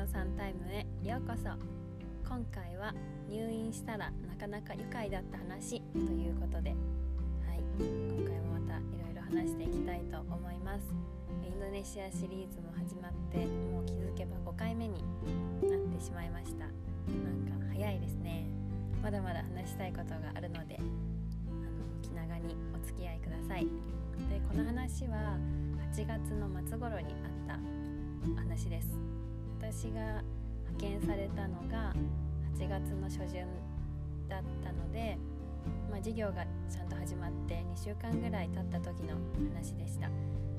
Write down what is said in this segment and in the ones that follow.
の3タイムへようこそ。今回は入院したらなかなか愉快だった話ということで。はい。今回もまたいろいろ話していきたいと思います。インドネシアシリーズも始まってもう気づけば5回目になってしまいました。なんか早いですね。まだまだ話したいことがあるのであの気長にお付き合いください。でこの話は8月の末頃にあった話です。私が派遣されたのが8月の初旬だったので、まあ、授業がちゃんと始まって2週間ぐらい経った時の話でした。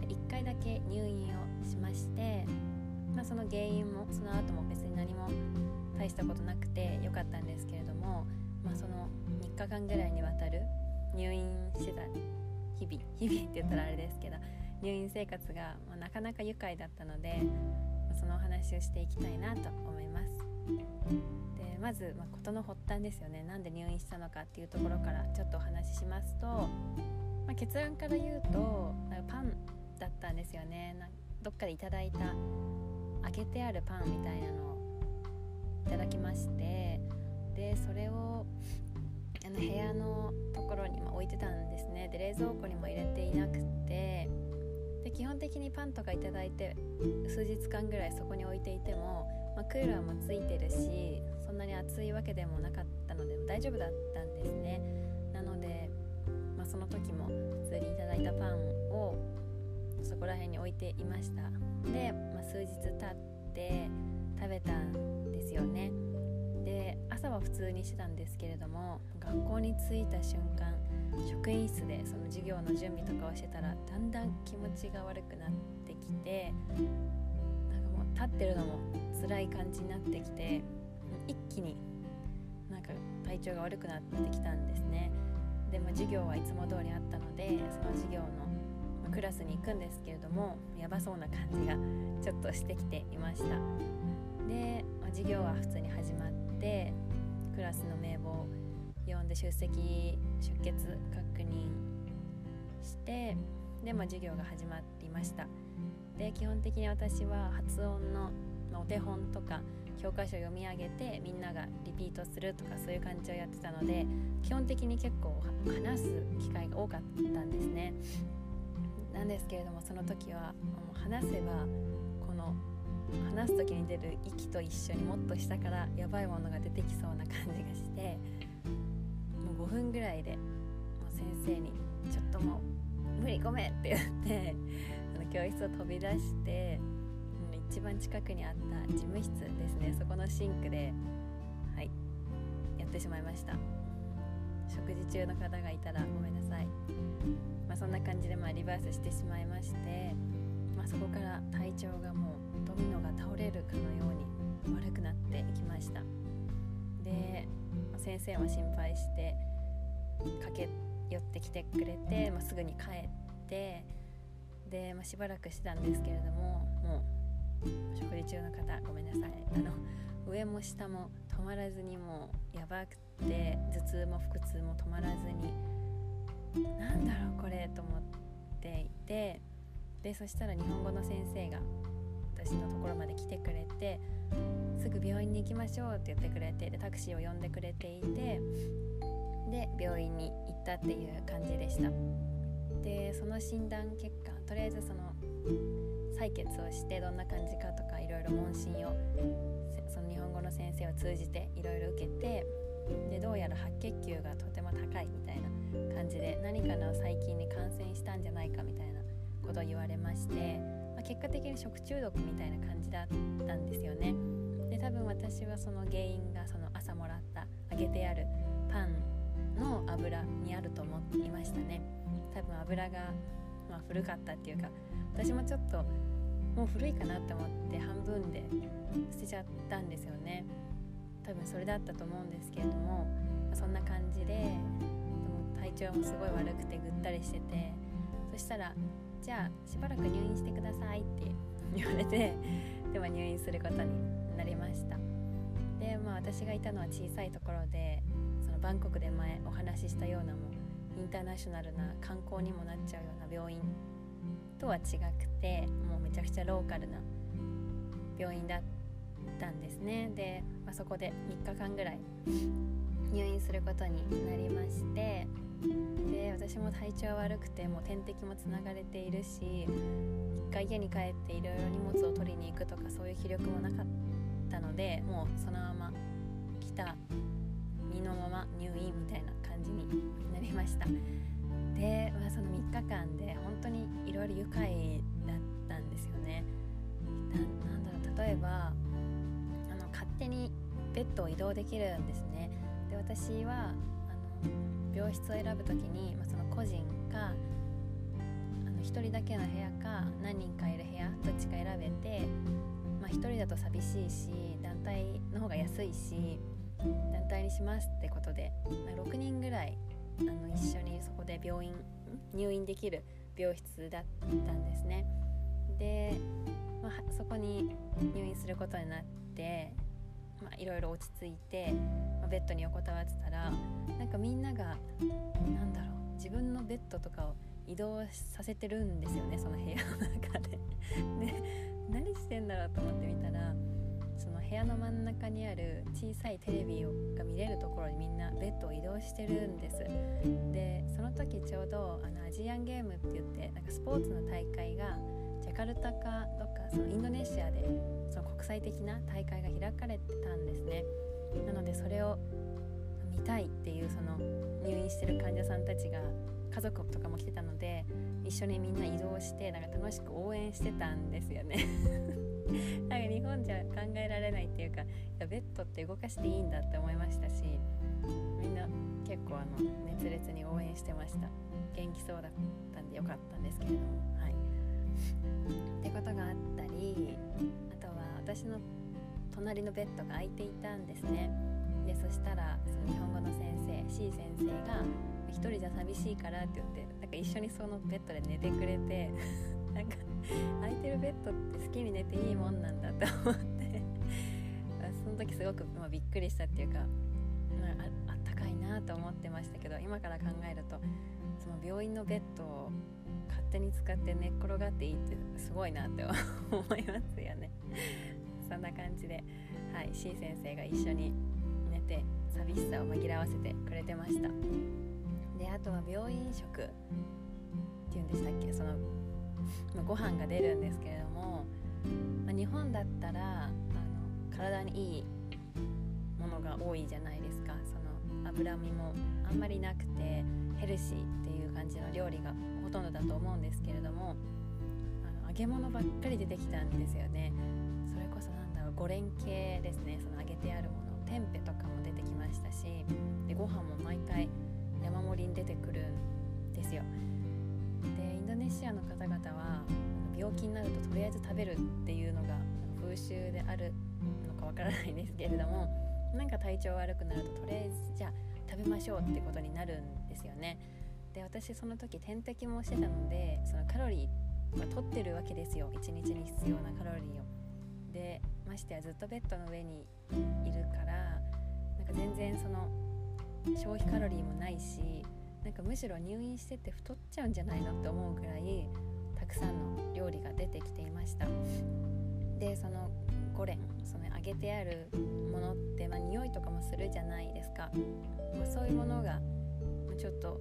1回だけ入院をしまして、まあ、その原因もその後も別に何も大したことなくてよかったんですけれども、まあ、その3日間ぐらいにわたる入院してた日々日々って言ったらあれですけど入院生活が、なかなか愉快だったので、そのお話をしていきたいなと思います。でまず、まあ、事の発端ですよね。なんで入院したのかっていうところからちょっとお話ししますと、まあ、結論から言うとなんかパンだったんですよね。どっかでいただいた揚げてあるパンみたいなのをいただきましてでそれをあの部屋のところに置いてたんですね。で冷蔵庫にも入れていなくてで基本的にパンとか頂いて数日間ぐらいそこに置いていても、まあ、クーラーもついてるしそんなに暑いわけでもなかったので大丈夫だったんですね。なので、まあ、その時も普通にいいたパンをそこら辺に置いていました。で、まあ、数日経って食べたんですよね。朝は普通にしてたんですけれども学校に着いた瞬間職員室でその授業の準備とかをしてたらだんだん気持ちが悪くなってきてなんかもう立ってるのも辛い感じになってきて一気になんか体調が悪くなってきたんですね。でも授業はいつも通りあったのでその授業のクラスに行くんですけれどもやばそうな感じがちょっとしてきていました。で、授業は普通に始まってクラスの名簿を読んで出席出欠確認してで、まあ、授業が始まりました。で基本的に私は発音の、まあ、お手本とか教科書を読み上げてみんながリピートするとかそういう感じをやってたので基本的に結構話す機会が多かったんですね。なんですけれどもその時はもう話せばこの話す時に出る息と一緒にもっと下からやばいものが出てきそうな感じがしてもう5分ぐらいでもう先生に「ちょっともう無理ごめん」って言ってあの教室を飛び出して一番近くにあった事務室ですねそこのシンクではいやってしまいました。食事中の方がいたらごめんなさい、まあ、そんな感じでまあリバースしてしまいまして、まあ、そこから体調がもうドミノが倒れるかのように悪くなっていきました。で、ま、先生も心配して駆け寄ってきてくれて、まあ、すぐに帰ってで、まあ、しばらくしてたんですけれどももう食事中の方ごめんなさい。あの上も下も止まらずにもうやばくて頭痛も腹痛も止まらずになんだろうこれと思っていてでそしたら日本語の先生が私のところまで来てくれてすぐ病院に行きましょうって言ってくれてでタクシーを呼んでくれていてで病院に行ったっていう感じでした。でその診断結果とりあえずその採血をしてどんな感じかとかいろいろ問診をその日本語の先生を通じていろいろ受けてでどうやら白血球がとても高いみたいな感じで何かの細菌に感染したんじゃないかみたいなことを言われまして、まあ、結果的に食中毒みたいな感じだったんですよね。で多分私はその原因がその朝もらった揚げてあるパンの油にあると思いましたね。多分油が、まあ、古かったっていうか私もちょっともう古いかなって思って半分で捨てちゃったんですよね。多分それだったと思うんですけれどもまそんな感じででも体調もすごい悪くてぐったりしててそしたら「じゃあしばらく入院してください」って言われてでも入院することになりました。でまあ私がいたのは小さいところでそのバンコクで前お話ししたようなもインターナショナルな観光にもなっちゃうような病院とは違くてもうめちゃくちゃローカルな病院だったんですね。で、まあ、そこで3日間ぐらい入院することになりましてで私も体調悪くてもう点滴もつながれているし一回家に帰っていろいろ荷物を取りに行くとかそういう気力もなかったのでもうそのまま来た身のまま入院みたいな感じになりました。で、まあ、その3日間で本当にいろいろ愉快だったんですよね。なんだろう例えばあの勝手にベッドを移動できるんですね。で私はあの病室を選ぶ時に、まあ、その個人か1人だけの部屋か何人かいる部屋どっちか選べて、まあ、1人だと寂しいし団体の方が安いし団体にしますってことで、まあ、6人ぐらいあの一緒にそこで病院入院できる病室だったんですね。で、まあ、そこに入院することになってまあ、いろいろ落ち着いて、ベッドに横たわってたらなんかみんながなんだろう自分のベッドとかを移動させてるんですよねその部屋の中で。で何してんだろうと思ってみたらその部屋の真ん中にある小さいテレビが見れるところにみんなベッドを移動してるんです。でその時ちょうどあのアジアンゲームって言ってなんかスポーツの大会がジャカルタかどっかそのインドネシアでその国際的な大会が開かれてたんですね。なのでそれを見たいっていうその入院してる患者さんたちが家族とかも来てたので一緒にみんな移動してなんか楽しく応援してたんですよね。なんか日本じゃ考えられないっていうかいやベッドって動かしていいんだって思いましたしみんな結構あの熱烈に応援してました。元気そうだったんでよかったんですけれども。はい。ってことがあったりあとは私の隣のベッドが空いていたんですね。でそしたらその日本語の先生 C 先生が「一人じゃ寂しいから」って言ってなんか一緒にそのベッドで寝てくれて なんか空いてるベッドって好きに寝ていいもんなんだって思ってその時すごく、まあ、びっくりしたっていうか、まあ、あったかいなと思ってましたけど今から考えるとその病院のベッドを勝手に使って寝っ転がっていいってすごいなって思いますよね。そんな感じで、はい、C 先生が一緒に寝て寂しさを紛らわせてくれてました。であとは病院食っていうんでしたっけ？そのご飯が出るんですけれども、まあ、日本だったらあの体にいいものが多いじゃないですか。その脂身もあんまりなくてヘルシーっていう感じの料理がほとんどだと思うんですけれどもあの揚げ物ばっかり出てきたんですよね。それこそなんだろう五連系ですね。その揚げてあるものテンペとかも出てきましたしでご飯も毎回山盛りに出てくるんですよ。でインドネシアの方々は病気になるととりあえず食べるっていうのが風習であるのかわからないですけれどもなんか体調悪くなるととりあえずじゃあ食べましょうってことになるんですよね。で私その時点滴もしてたのでそのカロリーは取ってるわけですよ。1日に必要なカロリーを。でましてやずっとベッドの上にいるからなんか全然その消費カロリーもないしなんかむしろ入院してて太っちゃうんじゃないのって思うくらいたくさんの料理が出てきていました。でその5連その揚げてあるものって、まあ、匂いとかもするじゃないですか、まあ、そういうものがちょっと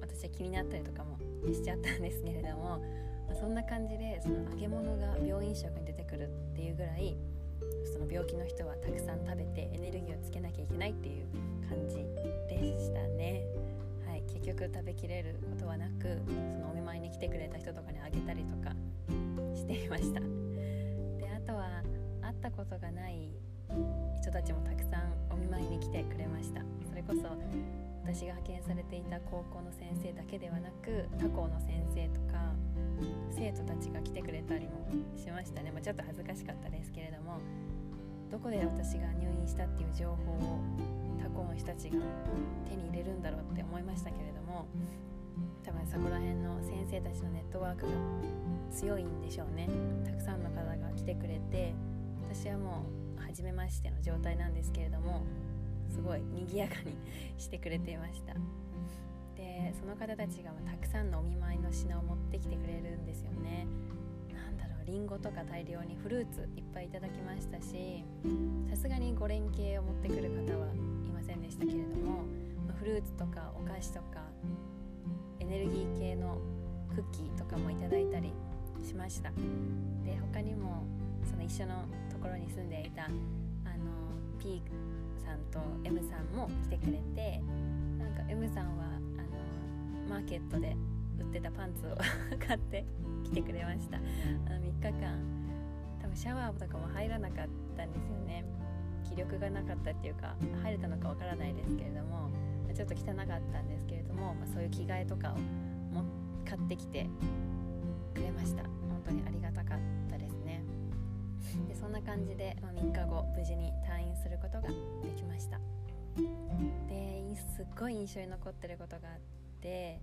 私は気になったりとかもしちゃったんですけれども、まあ、そんな感じでその揚げ物が病院食に出てくるっていうぐらいその病気の人はたくさん食べてエネルギーをつけなきゃいけないっていう感じでしたね。はい、結局食べきれることはなくそのお見舞いに来てくれた人とかにあげたりとかしていました。であとは会ったことがない人たちもたくさんお見舞いに来てくれましたそれこそ私が派遣されていた高校の先生だけではなく他校の先生とか生徒たちが来てくれたりもしましたね、まあ、ちょっと恥ずかしかったですけれどもどこで私が入院したっていう情報を他校の人たちが手に入れるんだろうって思いましたけれども多分そこら辺の先生たちのネットワークが強いんでしょうね。たくさんの方が来てくれて私はもう初めましての状態なんですけれどもすごい賑やかに してくれていました。でその方たちがたくさんのお見舞いの品を持ってきてくれるんですよね。なんだろうリンゴとか大量にフルーツいっぱいいただきましたしさすがに5連携を持ってくる方はいませんでしたけれども、フルーツとかお菓子とかエネルギー系のクッキーとかもいただいたりしました。で他にもその一緒のところに住んでいたあの P さんと M さんも来てくれてなんか M さんはマーケットで売ってたパンツを 買って来てくれました。あの3日間多分シャワーとかも入らなかったんですよね。気力がなかったっていうか入れたのかわからないですけれどもちょっと汚かったんですけれども、まあ、そういう着替えとかをも買ってきてくれました。本当にありがたかったですね。でそんな感じで、まあ、3日後無事に退院することができました。ですっごい印象に残ってることがあって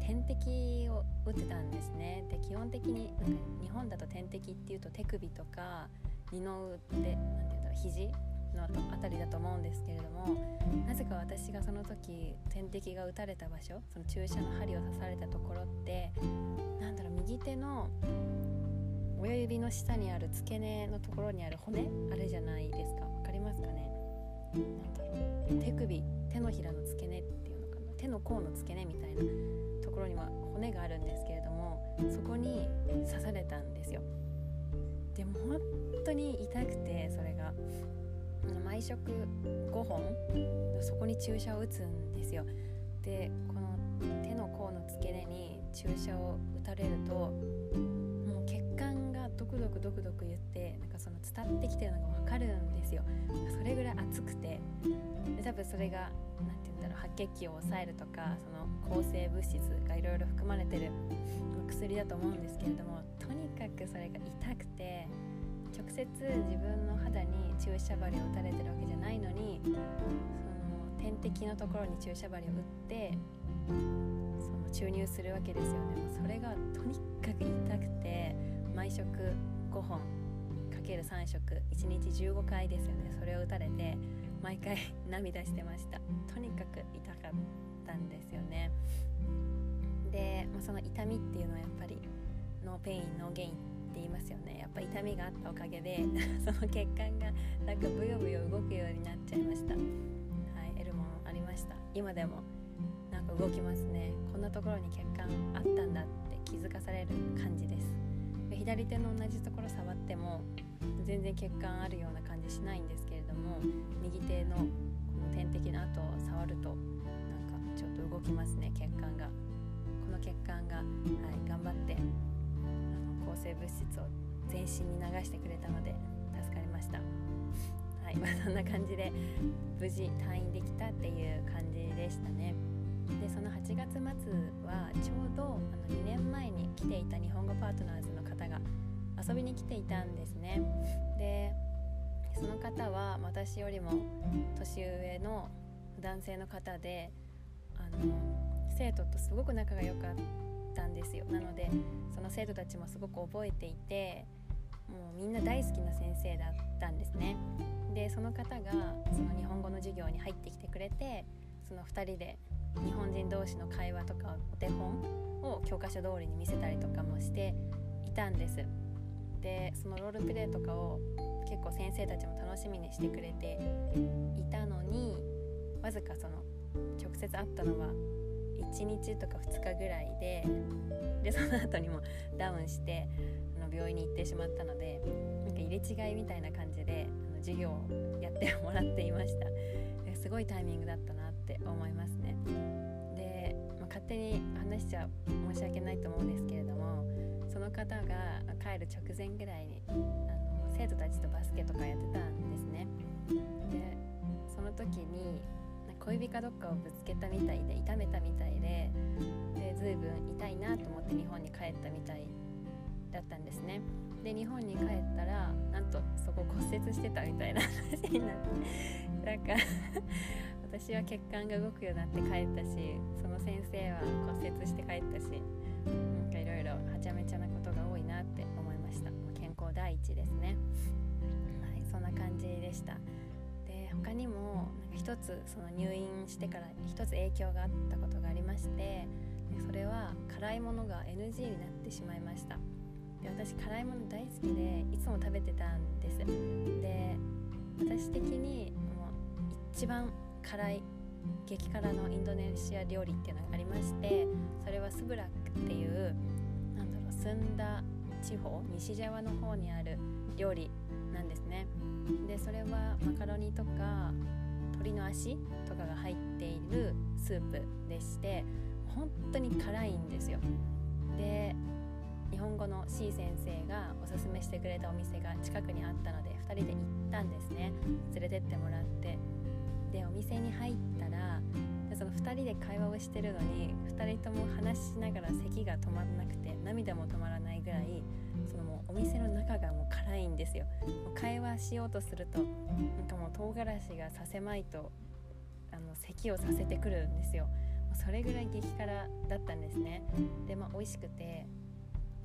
点滴を打ってたんですね。で基本的になんか日本だと点滴っていうと手首とか二の腕何て言うんだろう肘のあたりだと思うんですけれどもなぜか私がその時点滴が打たれた場所その注射の針を刺されたところってなんだろう右手の親指の下にある付け根のところにある骨あるじゃないですか。分かりますかね？なんだろう手首手のひらの付け根手の甲の付け根みたいなところには骨があるんですけれどもそこに刺されたんですよ。でも本当に痛くてそれが。毎食5本そこに注射を打つんですよ。でこの手の甲の付け根に注射を打たれるとドクドクドクドク言ってなんかその伝ってきてるのが分かるんですよ。それぐらい熱くて。で多分それが何て言うんだろう白血球を抑えるとかその抗生物質がいろいろ含まれてる薬だと思うんですけれどもとにかくそれが痛くて直接自分の肌に注射針を打たれてるわけじゃないのにその点滴のところに注射針を打ってその注入するわけですよ。ねそれがとにかく痛くて毎食5本かける3食1日15回ですよね。それを打たれて毎回 涙してました。とにかく痛かったんですよね。で、まあ、その痛みっていうのはやっぱり no pain no gain って言いますよね。やっぱ痛みがあったおかげで その血管がなんかブヨブヨ動くようになっちゃいました。はい得るものありました。今でもなんか動きますね。こんなところに血管あったんだって気づかされる感じです。左手の同じところ触っても全然血管あるような感じしないんですけれども右手のこの点滴の跡を触るとなんかちょっと動きますね。血管が。この血管が、はい、頑張って抗生物質を全身に流してくれたので助かりました。はいまあそんな感じで無事退院できたっていう感じでしたね。でその8月末はちょうどあの2年前に来ていた日本語パートナーズ方が遊びに来ていたんですね。でその方は私よりも年上の男性の方であの生徒とすごく仲が良かったんですよ。なのでその生徒たちもすごく覚えていてもうみんな大好きな先生だったんですね。でその方がその日本語の授業に入ってきてくれてその2人で日本人同士の会話とかお手本を教科書通りに見せたりとかもしていたんです。でそのロールプレイとかを結構先生たちも楽しみにしてくれていたのにわずかその直接会ったのは1日とか2日ぐらいででその後にも ダウンしてあの病院に行ってしまったのでなんか入れ違いみたいな感じであの授業をやってもらっていました。すごいタイミングだったなって思いますね。で、まあ、勝手に話しちゃ申し訳ないと思うんですけれどもその方が帰る直前ぐらいにあの生徒たちとバスケとかやってたんですね。でその時に小指かどっかをぶつけたみたいで痛めたみたいでで随分痛いなと思って日本に帰ったみたいだったんですね。で日本に帰ったらなんとそこ骨折してたみたいな 話になってなんか私は血管が動くようになって帰ったしその先生は骨折して帰ったしなんかいろいろはちゃめちゃなことが多いなって思いました。健康第一ですね。はいそんな感じでした。で他にもなんか一つその入院してから一つ影響があったことがありましてそれは辛いものが NG になってしまいました。でで私辛いもの大好きでいつも食べてたんです。で私的にもう一番辛い激辛のインドネシア料理っていうのがありましてそれはスブラックっていうなんだろう澄んだ地方西ジャワの方にある料理なんですね。でそれはマカロニとか鶏の足とかが入っているスープでして本当に辛いんですよ。で日本語の C 先生がおすすめしてくれたお店が近くにあったので2人で行ったんですね。連れてってもらって。でお店に入ったらその2人で会話をしてるのに2人とも話しながら咳が止まらなくて涙も止まらないぐらいそのもうお店の中がもう辛いんですよ。もう会話しようとするとなんかもう唐辛子がさせまいとあの咳をさせてくるんですよ。それぐらい激辛だったんですね。でまあ美味しくて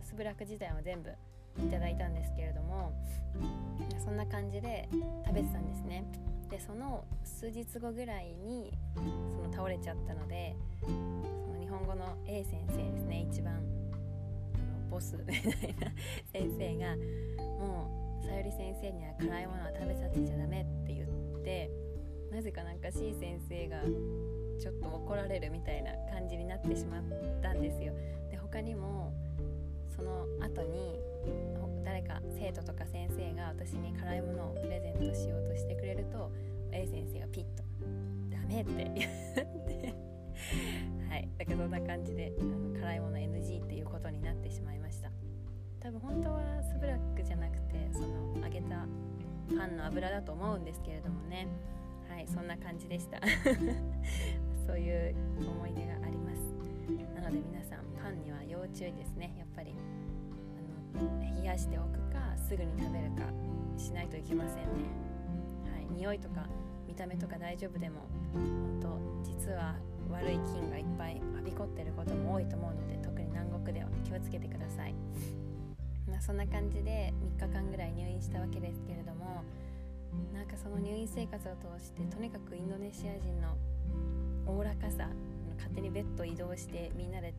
スブラック自体は全部いただいたんですけれどもそんな感じで食べてたんですねでその数日後ぐらいにその倒れちゃったのでその日本語の A 先生ですね一番ボス みたいな先生がもうさゆり先生には辛いものは食べさせちゃダメって言ってなぜかなんか C 先生がちょっと怒られるみたいな感じになってしまったんですよ。で他にもその後にか生徒とか先生が私に辛いものをプレゼントしようとしてくれると A 先生がピッと「ダメ」って言って はい。だからそんな感じであの辛いもの NG っていうことになってしまいました。多分本当はスブラックじゃなくてその揚げたパンの油だと思うんですけれどもね。はいそんな感じでした。そういう思い出があります。なので皆さんパンには要注意ですねやっぱり。冷やしておくかすぐに食べるかしないといけませんね。はい匂いとか見た目とか大丈夫でも本当実は悪い菌がいっぱいはびこってることも多いと思うので特に南国では気をつけてください。まあそんな感じで3日間ぐらい入院したわけですけれどもなんかその入院生活を通してとにかくインドネシア人のおおらかさ勝手にベッド移動してみんなで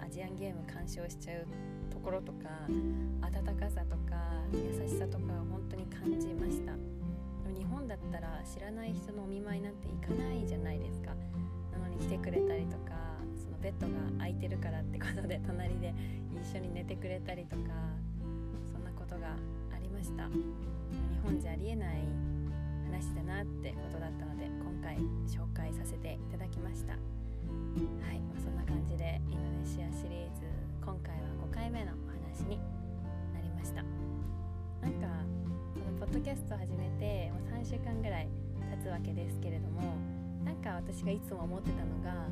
アジアンゲーム鑑賞しちゃうところとか温かさとか優しさとか本当に感じました。日本だったら知らない人のお見舞いなんて行かないじゃないですか。なのに来てくれたりとかそのベッドが空いてるからってことで隣で一緒に寝てくれたりとかそんなことがありました。日本じゃありえない話だなってことだったので今回紹介させていただきました。はい、まあ、そんな感じでインドネシアシリーズ今回は5回目のお話になりましたなんかこのポッドキャストを始めてもう3週間ぐらい経つわけですけれどもなんか私がいつも思ってたのが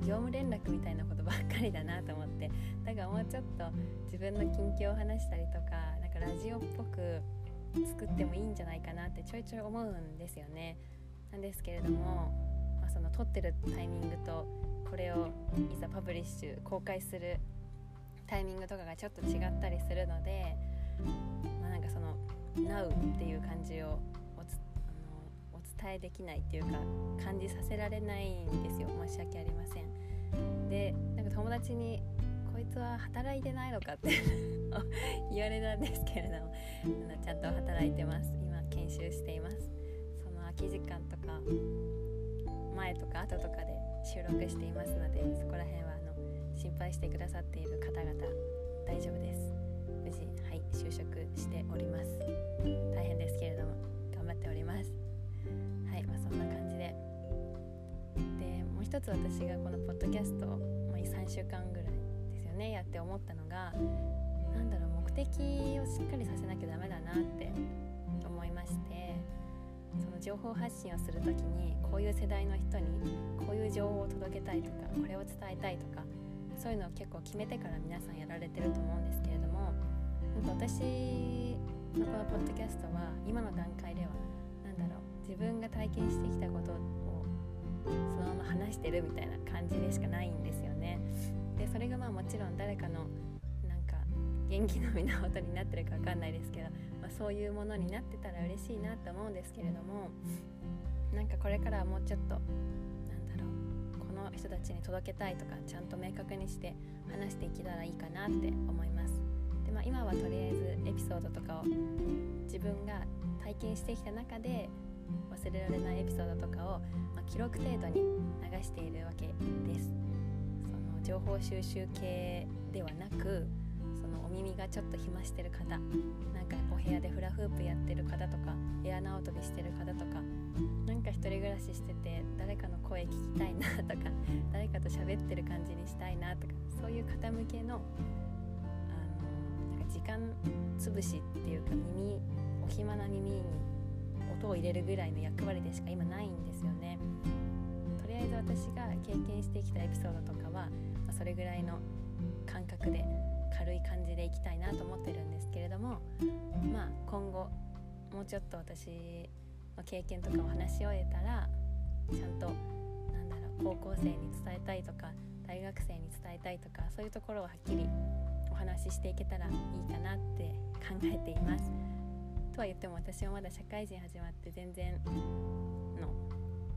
業務連絡みたいなことばっかりだなと思ってだからもうちょっと自分の近況を話したりとかなんかラジオっぽく作ってもいいんじゃないかなってちょいちょい思うんですよね。なんですけれども、まあ、その撮ってるタイミングとこれをいざパブリッシュ公開するタイミングとかがちょっと違ったりするので、まあ、なんかその「Now」っていう感じをおつあのお伝えできないっていうか感じさせられないんですよ。申し訳ありません。でなんか友達にこいつは働いてないのか？って 言われたんですけれどもあのちゃんと働いてます。今研修しています。その空き時間とか前とか後とかで収録していますのでそこら辺は心配してくださっている方々大丈夫です。無事はい就職しております。大変ですけれども頑張っております。はいまあそんな感じで。でもう一つ私がこのポッドキャストを、まあ、3週間ぐらいですよねやって思ったのが何だろう目的をしっかりさせなきゃダメだなって思いましてその情報発信をする時にこういう世代の人にこういう情報を届けたいとかこれを伝えたいとかそういうのを結構決めてから皆さんやられてると思うんですけれどもなんか私のこのポッドキャストは今の段階では何だろう自分が体験してきたことをそのまま話してるみたいな感じでしかないんですよね。でそれがまあもちろん誰かのなんか元気の源になってるか分かんないですけど、まあ、そういうものになってたら嬉しいなと思うんですけれどもなんかこれからはもうちょっと人たちに届けたいとかちゃんと明確にして話していけたらいいかなって思います。で、まあ、今はとりあえずエピソードとかを自分が体験してきた中で忘れられないエピソードとかを、まあ、記録程度に流しているわけですその情報収集系ではなくそのお耳がちょっと暇してる方なんかお部屋でフラフープやってる方とかエア縄跳びしてる方とかなんか一人暮らししてて誰かの声聞きたいなとか 誰かと喋ってる感じにしたいなとかそういう方向けのあのなんか時間潰しっていうか耳お暇な耳に音を入れるぐらいの役割でしか今ないんですよね。とりあえず私が経験してきたエピソードとかは、まあ、それぐらいの感覚で軽い感じでいきたいなと思ってるんですけれどもまあ今後もうちょっと私の経験とかを話し終えたらちゃんとなんだろう高校生に伝えたいとか大学生に伝えたいとかそういうところをはっきりお話ししていけたらいいかなって考えています。とは言っても私はまだ社会人始まって全然の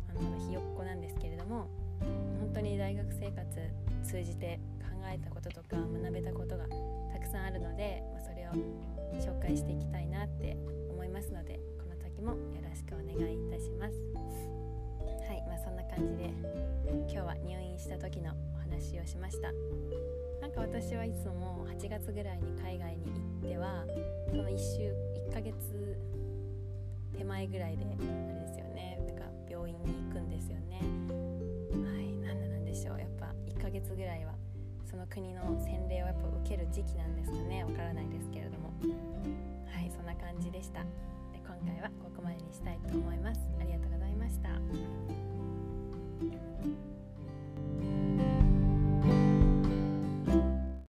あのひよっこなんですけれども本当に大学生活通じて考えたこととか学べたことがたくさんあるので、まあ、それを紹介していきたいなって思いますのでもよろしくお願いいたします。はい、まあ、そんな感じで今日は入院した時のお話をしました。なんか私はいつも8月ぐらいに海外に行ってはその1週1ヶ月手前ぐらいであれですよねなんか病院に行くんですよね。はい何なんでしょう。やっぱ1ヶ月ぐらいはその国の洗礼をやっぱ受ける時期なんですかね。わからないですけれども。はいそんな感じでした。回はここまでにしたいと思います。ありがとうございました。